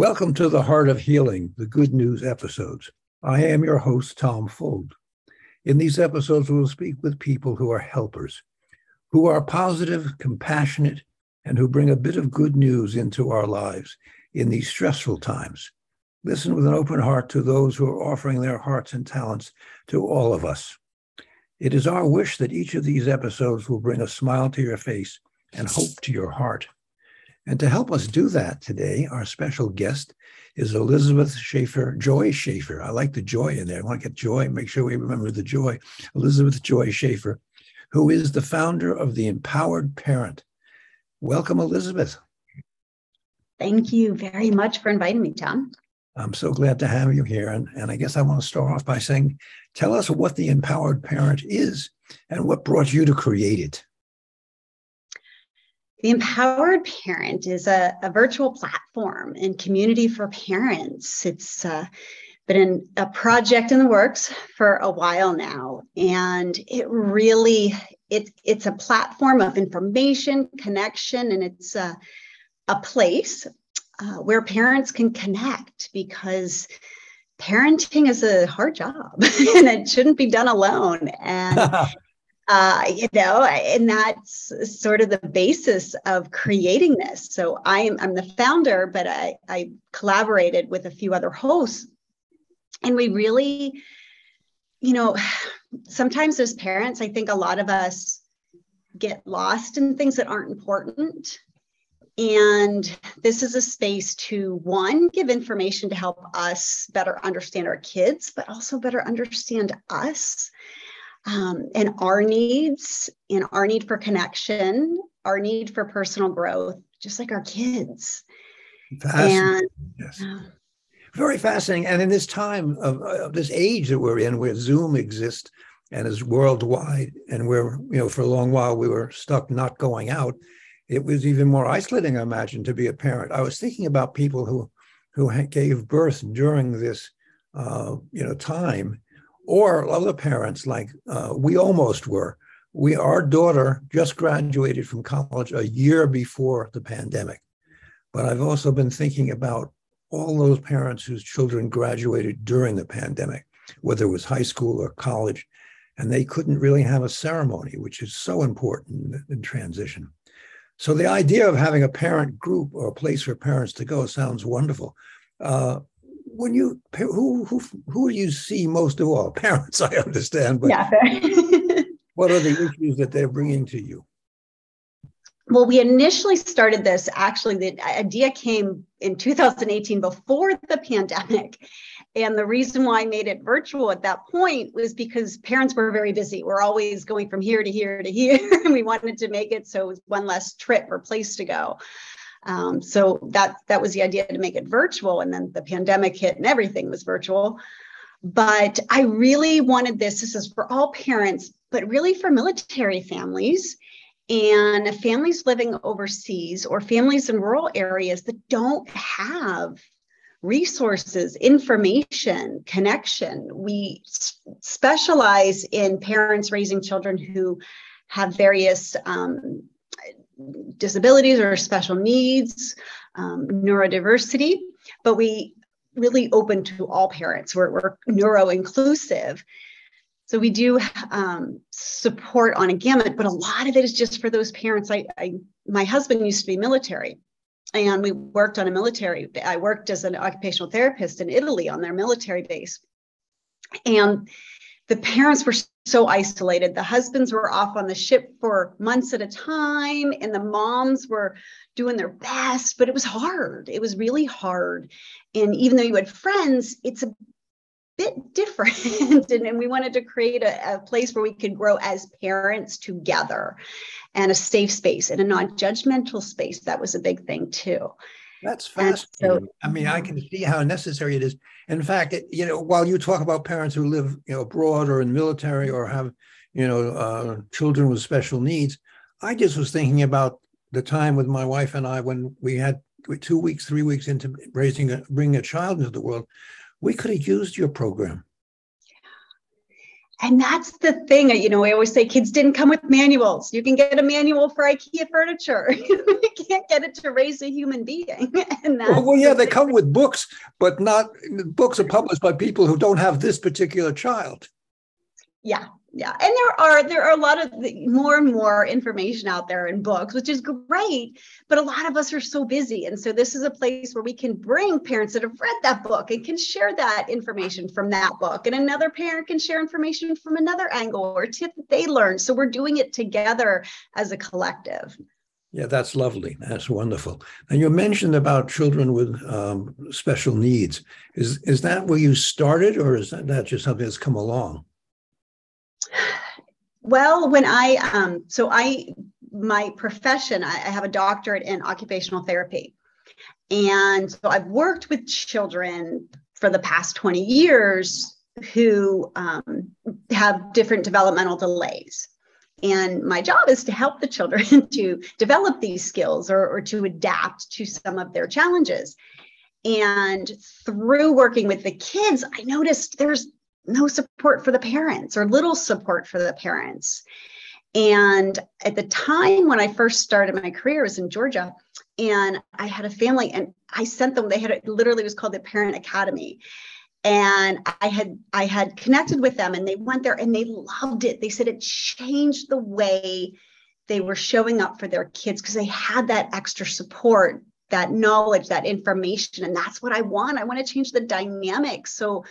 Welcome to the Heart of Healing, the Good News episodes. I am your host, Tom Fold. In these episodes, we'll speak with people who are helpers, who are positive, compassionate, and who bring a bit of good news into our lives in these stressful times. Listen with an open heart to those who are offering their hearts and talents to all of us. It is our wish that each of these episodes will bring a smile to your face and hope to your heart. And to help us do that today, our special guest is Elizabeth Shaffer, Joy Shaffer. I like the joy in there. I want to get joy, make sure we remember the joy. Elizabeth Joy Shaffer, who is the founder of the Empowered Parent. Welcome, Elizabeth. Thank you very much for inviting me, Tom. I'm so glad to have you here. And, and I guess I want to start off by saying, tell us what the Empowered Parent is and what brought you to create it. The Empowered Parent is a, a virtual platform and community for parents. It's uh, been a project in the works for a while now, and it really it, it's a platform of information, connection, and it's a, a place uh, where parents can connect because parenting is a hard job and it shouldn't be done alone. And uh, you know, and that's sort of the basis of creating this. So I'm I'm the founder, but I, I collaborated with a few other hosts, and we really, you know, sometimes as parents, I think a lot of us get lost in things that aren't important. And this is a space to one, give information to help us better understand our kids, but also better understand us um, and our needs and our need for connection, our need for personal growth, just like our kids. And, yes. Uh, Very fascinating. And in this time of, of this age that we're in, where Zoom exists and is worldwide, and where, you know, for a long while we were stuck not going out, it was even more isolating, I imagine, to be a parent. I was thinking about people who who gave birth during this, uh, you know, time, or other parents like uh, we almost were. We, our daughter just graduated from college a year before the pandemic. But I've also been thinking about all those parents whose children graduated during the pandemic, whether it was high school or college, and they couldn't really have a ceremony, which is so important in transition. So the idea of having a parent group or a place for parents to go sounds wonderful. Uh, when you who who who do you see most of all? Parents, I understand, but yeah, what are the issues that they're bringing to you? Well, we initially started this. Actually, the idea came in 2018 before the pandemic. And the reason why I made it virtual at that point was because parents were very busy. We're always going from here to here to here. and we wanted to make it so it was one less trip or place to go. Um, so that that was the idea to make it virtual, and then the pandemic hit and everything was virtual. But I really wanted this. This is for all parents, but really for military families and families living overseas or families in rural areas that don't have resources, information, connection. We specialize in parents raising children who have various um, disabilities or special needs, um, neurodiversity, but we really open to all parents. We're, we're neuro inclusive. So we do um, support on a gamut, but a lot of it is just for those parents. I, I, my husband used to be military, and we worked on a military. I worked as an occupational therapist in Italy on their military base, and the parents were so isolated. The husbands were off on the ship for months at a time, and the moms were doing their best, but it was hard. It was really hard. And even though you had friends, it's a bit different. and, and, we wanted to create a, a place where we could grow as parents together and a safe space and a non judgmental space. That was a big thing, too. That's fascinating. So, I mean, I can see how necessary it is. In fact, it, you know, while you talk about parents who live, you know, abroad or in the military or have, you know, uh, children with special needs, I just was thinking about the time with my wife and I when we had two weeks, three weeks into raising a bringing a child into the world. We could have used your program. And that's the thing you know i always say kids didn't come with manuals. You can get a manual for ikea furniture. You can't get it to raise a human being. And well, well yeah they come with books but not books are published by people who don't have this particular child. Yeah yeah and there are there are a lot of the, more and more information out there in books which is great but a lot of us are so busy and so this is a place where we can bring parents that have read that book and can share that information from that book and another parent can share information from another angle or tip that they learned so we're doing it together as a collective yeah, that's lovely. That's wonderful. And you mentioned about children with um, special needs. Is is that where you started, or is that, that just something that's come along? Well, when I um, so I my profession, I, I have a doctorate in occupational therapy, and so I've worked with children for the past 20 years who um, have different developmental delays. And my job is to help the children to develop these skills or, or to adapt to some of their challenges. And through working with the kids, I noticed there's no support for the parents or little support for the parents. And at the time when I first started my career, was in Georgia, and I had a family, and I sent them. They had it literally was called the Parent Academy, and I had I had connected with them, and they went there and they loved it. They said it changed the way they were showing up for their kids because they had that extra support, that knowledge, that information, and that's what I want. I want to change the dynamics so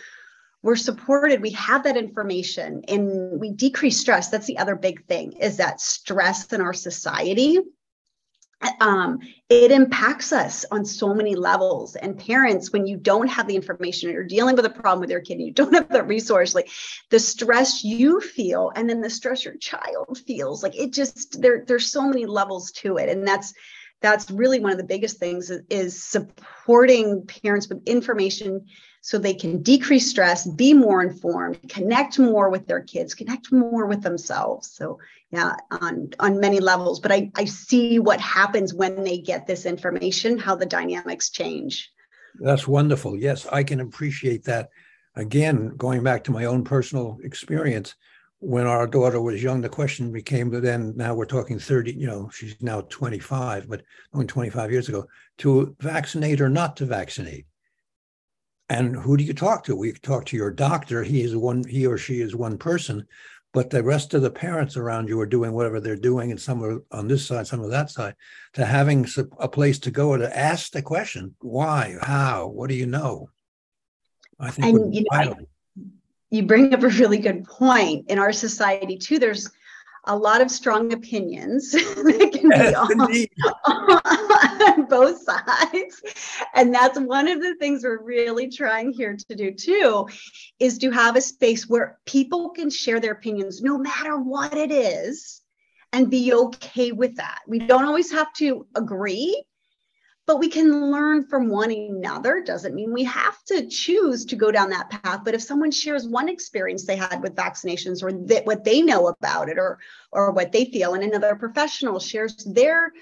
we're supported we have that information and we decrease stress. That's the other big thing is that stress in our society um, it impacts us on so many levels. And parents when you don't have the information or you're dealing with a problem with your kid and you don't have the resource like the stress you feel and then the stress your child feels like it just there there's so many levels to it. And that's that's really one of the biggest things is, is supporting parents with information so they can decrease stress, be more informed, connect more with their kids, connect more with themselves. So yeah, on on many levels. But I, I see what happens when they get this information, how the dynamics change. That's wonderful. Yes, I can appreciate that. Again, going back to my own personal experience, when our daughter was young, the question became, then now we're talking 30, you know, she's now 25, but only 25 years ago, to vaccinate or not to vaccinate. And who do you talk to? We talk to your doctor. He is one, he or she is one person, but the rest of the parents around you are doing whatever they're doing, and some are on this side, some on that side. To having a place to go to ask the question, why, how, what do you know? I think and, you, know, you bring up a really good point. In our society, too, there's a lot of strong opinions that can be on, on, both sides. And that's one of the things we're really trying here to do too is to have a space where people can share their opinions no matter what it is and be okay with that. We don't always have to agree but we can learn from one another. Doesn't mean we have to choose to go down that path. But if someone shares one experience they had with vaccinations or that what they know about it or or what they feel, and another professional shares their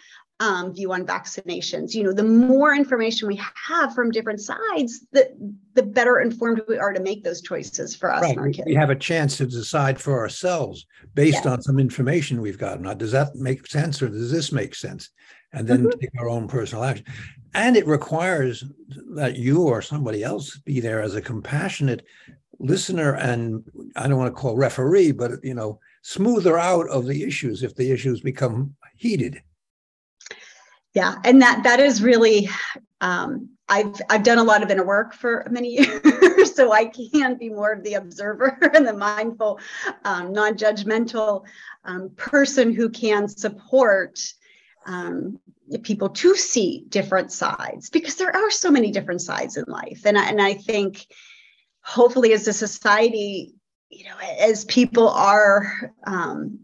um, view on vaccinations, you know, the more information we have from different sides, the the better informed we are to make those choices for us right. and our kids. We have a chance to decide for ourselves based on some information we've gotten. Now, does that make sense or does this make sense? And then mm-hmm. take our own personal action. And it requires that you or somebody else be there as a compassionate listener and I don't want to call referee, but you know, smoother out of the issues if the issues become heated. Yeah, and that that is really um, I've I've done a lot of inner work for many years, so I can be more of the observer and the mindful, um, non-judgmental um, person who can support um, people to see different sides because there are so many different sides in life. And I, and I think hopefully as a society, you know, as people are um,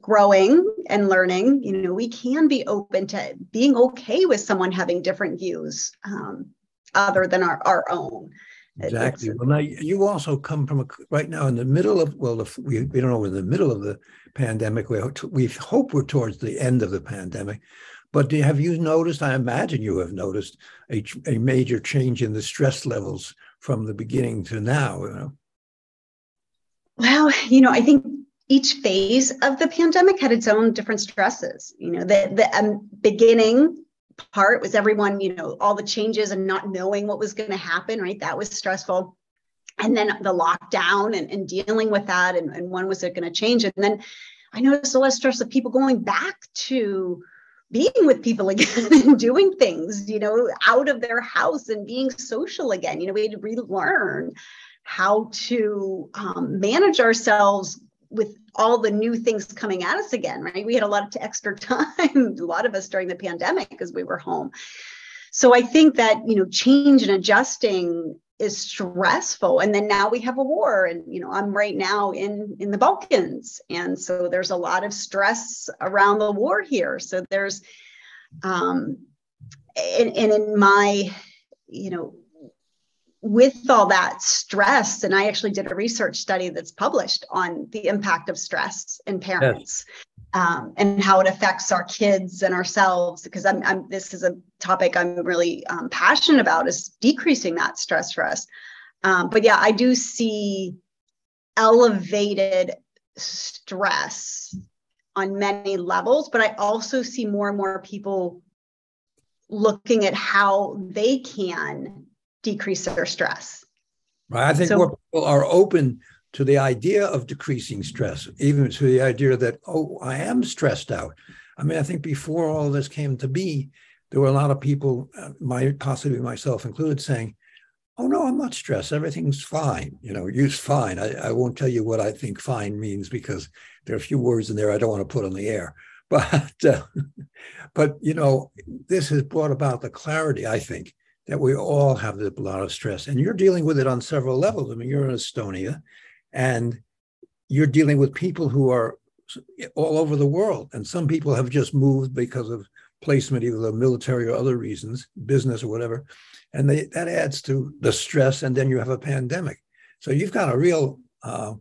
growing and learning, you know, we can be open to being okay with someone having different views um, other than our, our own. Exactly. It's, well, now you also come from a, right now in the middle of well, we we don't know we're in the middle of the pandemic. We we hope we're towards the end of the pandemic, but have you noticed? I imagine you have noticed a, a major change in the stress levels from the beginning to now. You know. Well, you know, I think each phase of the pandemic had its own different stresses. You know, the the um, beginning part was everyone, you know, all the changes and not knowing what was going to happen, right? That was stressful. And then the lockdown and, and dealing with that and, and when was it going to change? And then I noticed a lot of stress of people going back to being with people again and doing things, you know, out of their house and being social again. You know, we had to relearn how to um, manage ourselves with all the new things coming at us again, right? We had a lot of extra time, a lot of us during the pandemic because we were home. So I think that, you know, change and adjusting is stressful. And then now we have a war and you know i'm right now in in the balkans. And so there's a lot of stress around the war here. So there's um and, and in my you know with all that stress, and I actually did a research study that's published on the impact of stress in parents. Yes. Um, and how it affects our kids and ourselves because I'm, I'm this is a topic i'm really um, passionate about is decreasing that stress for us um, but yeah i do see elevated stress on many levels but i also see more and more people looking at how they can decrease their stress. Right. I think so, more people are open to the idea of decreasing stress, even to the idea that, oh, I am stressed out. I mean, I think before all this came to be, there were a lot of people, uh, my possibly myself included, saying, "Oh no, I'm not stressed. Everything's fine. You know, use fine. I, I won't tell you what I think fine means because there are a few words in there I don't want to put on the air. But uh, but you know, this has brought about the clarity, I think, that we all have a lot of stress. And you're dealing with it on several levels. I mean, you're in Estonia and you're dealing with people who are all over the world. And some people have just moved because of placement, either the military or other reasons, business or whatever. And they, that adds to the stress. And then you have a pandemic. So you've got a real uh,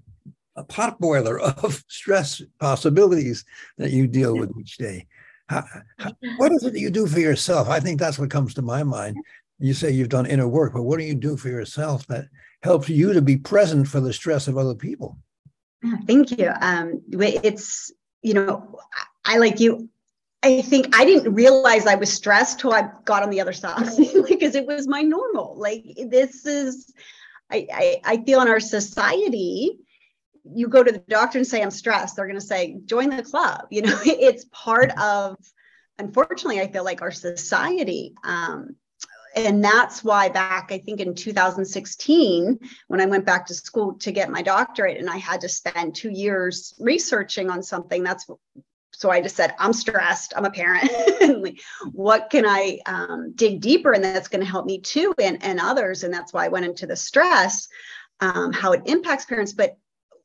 a pot boiler of stress possibilities that you deal with each day. How, how, what is it that you do for yourself? I think that's what comes to my mind you say you've done inner work, but what do you do for yourself that helps you to be present for the stress of other people? Thank you. Um, it's, you know, I like you. I think I didn't realize I was stressed till I got on the other side because it was my normal. Like this is, I, I, I feel in our society, you go to the doctor and say I'm stressed, they're going to say join the club. You know, it's part of. Unfortunately, I feel like our society um, and that's why back i think in 2016 when i went back to school to get my doctorate and i had to spend two years researching on something that's so i just said i'm stressed. I'm a parent. What can i um, dig deeper and that's going to help me too and, and others? And that's why i went into the stress um, how it impacts parents. But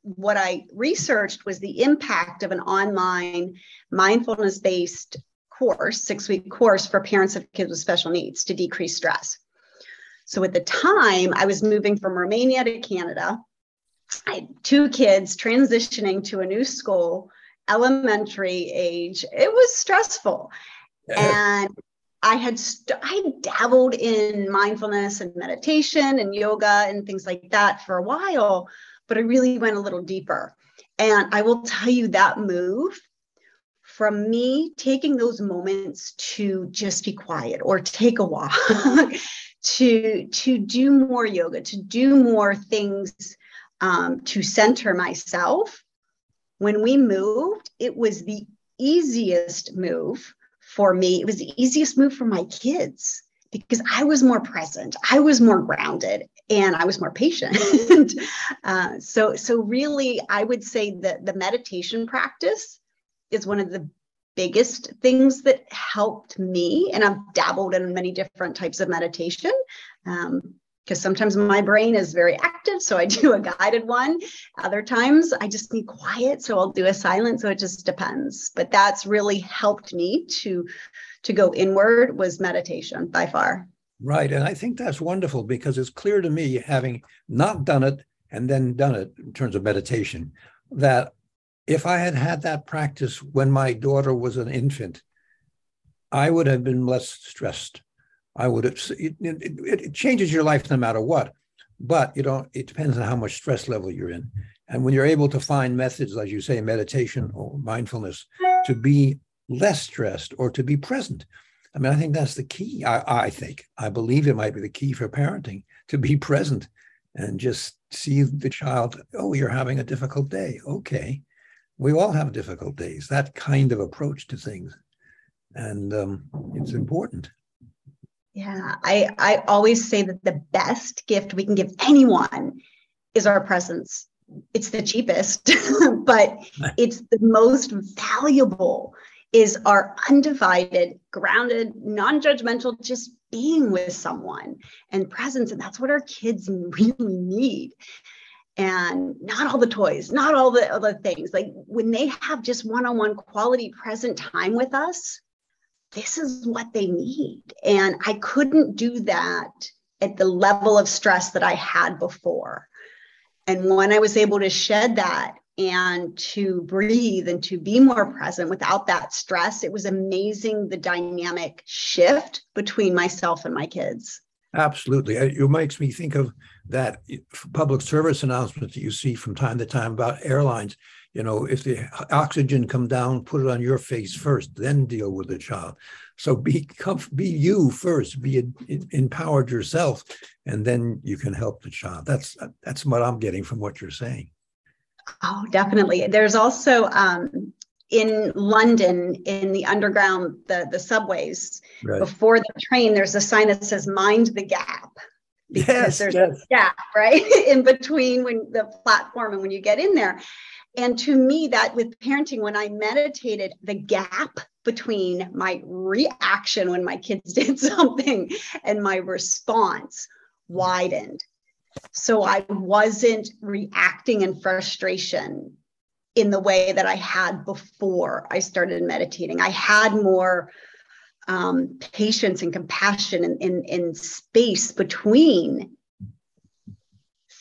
what i researched was the impact of an online mindfulness based course, six week course for parents of kids with special needs to decrease stress. So at the time, I was moving from Romania to Canada. I had two kids transitioning to a new school, elementary age. It was stressful. And I had st- I dabbled in mindfulness and meditation and yoga and things like that for a while, but I really went a little deeper. And I will tell you that move from me taking those moments to just be quiet or take a walk to to do more yoga to do more things um, to center myself. When we moved it was the easiest move for me. It was the easiest move for my kids because i was more present i was more grounded and i was more patient. Uh, so so really i would say that the meditation practice is one of the biggest things that helped me. And I've dabbled in many different types of meditation. Um, because sometimes my brain is very active, so I do a guided one. Other times I just need quiet, so I'll do a silent. So it just depends. But that's really helped me to to go inward was meditation by far. Right, and I think that's wonderful because it's clear to me, having not done it and then done it in terms of meditation, that if I had had that practice when my daughter was an infant, I would have been less stressed. I would have, it, it, it changes your life no matter what, but you know, it depends on how much stress level you're in. And when you're able to find methods, as you say, meditation or mindfulness, to be less stressed or to be present. I mean, I think that's the key. I, I think, I believe it might be the key for parenting to be present and just see the child, oh, you're having a difficult day. Okay. We all have difficult days. That kind of approach to things. And um, it's important. Yeah, I, I always say that the best gift we can give anyone is our presence. It's the cheapest, but it's the most valuable is our undivided, grounded, non-judgmental, just being with someone and presence. And that's what our kids really need. And not all the toys, not all the other things. Like when they have just one-on-one quality present time with us, this is what they need. And I couldn't do that at the level of stress that I had before. And when I was able to shed that and to breathe and to be more present without that stress, it was amazing the dynamic shift between myself and my kids. Absolutely. It makes me think of that public service announcement that you see from time to time about airlines. You know if the oxygen come down put it on your face first then deal with the child. So be be you first be empowered yourself and then you can help the child. That's that's what i'm getting from what you're saying. Oh definitely. There's also um, in london in the underground the the subways right. before the train there's a sign that says mind the gap because yes, there's yes. a gap right in between when the platform and when you get in there and to me, that with parenting, when I meditated, the gap between my reaction when my kids did something and my response widened. So I wasn't reacting in frustration in the way that I had before I started meditating. I had more um, patience and compassion in, in, in space between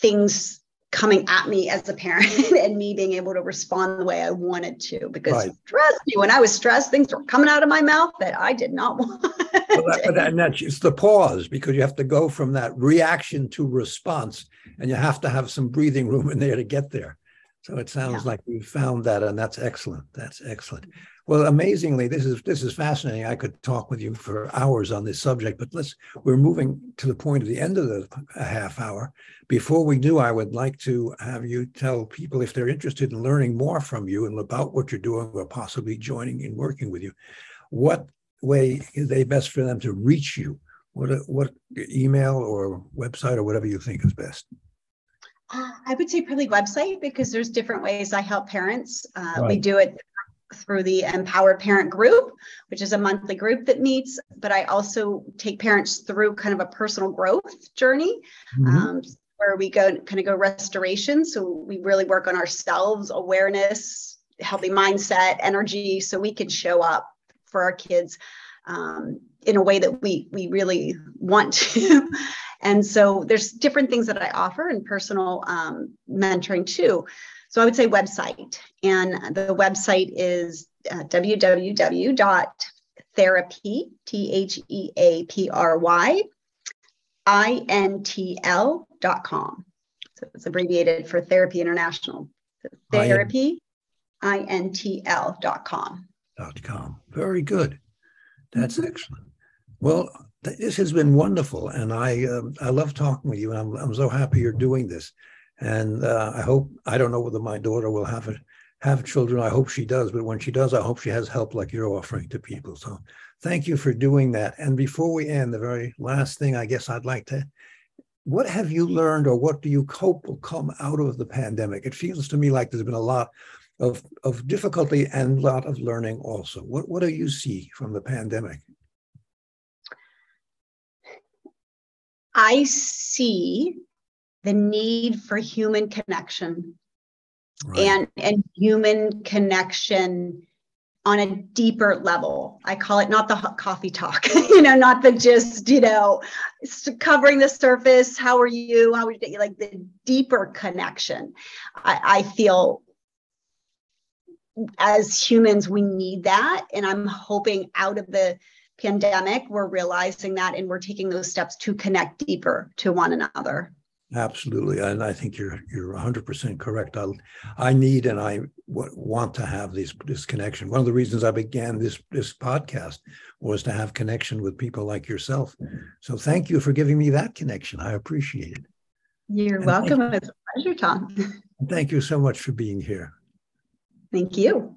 things coming at me as a parent and me being able to respond the way I wanted to. Because right. trust me, when I was stressed, things were coming out of my mouth that I did not want. well, that, and that's it's the pause because you have to go from that reaction to response, and you have to have some breathing room in there to get there. So it sounds yeah. like you found that, and that's excellent. That's excellent. Mm-hmm. Well, amazingly, this is this is fascinating. I could talk with you for hours on this subject, but let's we're moving to the point of the end of the half hour. Before we do, I would like to have you tell people if they're interested in learning more from you and about what you're doing, or possibly joining and working with you. What way is they best for them to reach you? What what email or website or whatever you think is best? Uh, I would say probably website because there's different ways I help parents. Uh, right. We do it through the Empowered Parent Group, which is a monthly group that meets. But I also take parents through kind of a personal growth journey. Mm-hmm. Um, where we go kind of go restoration. So we really work on ourselves, awareness, healthy mindset, energy, so we can show up for our kids um, in a way that we we really want to. and so there's different things that I offer in personal um, mentoring too. So I would say website, and the website is uh, www.therapy, E. So it's abbreviated for Therapy International. therapy, I N T L dot com. Very good. That's excellent. Well, this has been wonderful, and I um, I love talking with you, and I'm I'm so happy you're doing this. And uh, I hope I don't know whether my daughter will have it have children. I hope she does, but when she does, I hope she has help like you're offering to people. So thank you for doing that. And before we end, the very last thing I guess I'd like to what have you learned or what do you hope will come out of the pandemic? It feels to me like there's been a lot of, of difficulty and a lot of learning also. What, what do you see from the pandemic? I see the need for human connection right. and and human connection on a deeper level. I call it not the coffee talk, you know, not the just, you know, covering the surface. How are you? How are you? Like the deeper connection. I, I feel as humans, we need that. And I'm hoping out of the pandemic, we're realizing that and we're taking those steps to connect deeper to one another. Absolutely, and I think you're you're 100 percent correct. I I need and I w- want to have this this connection. One of the reasons I began this this podcast was to have connection with people like yourself. So thank you for giving me that connection. I appreciate it. You're and welcome. It's a pleasure, Tom. Thank you so much for being here. Thank you.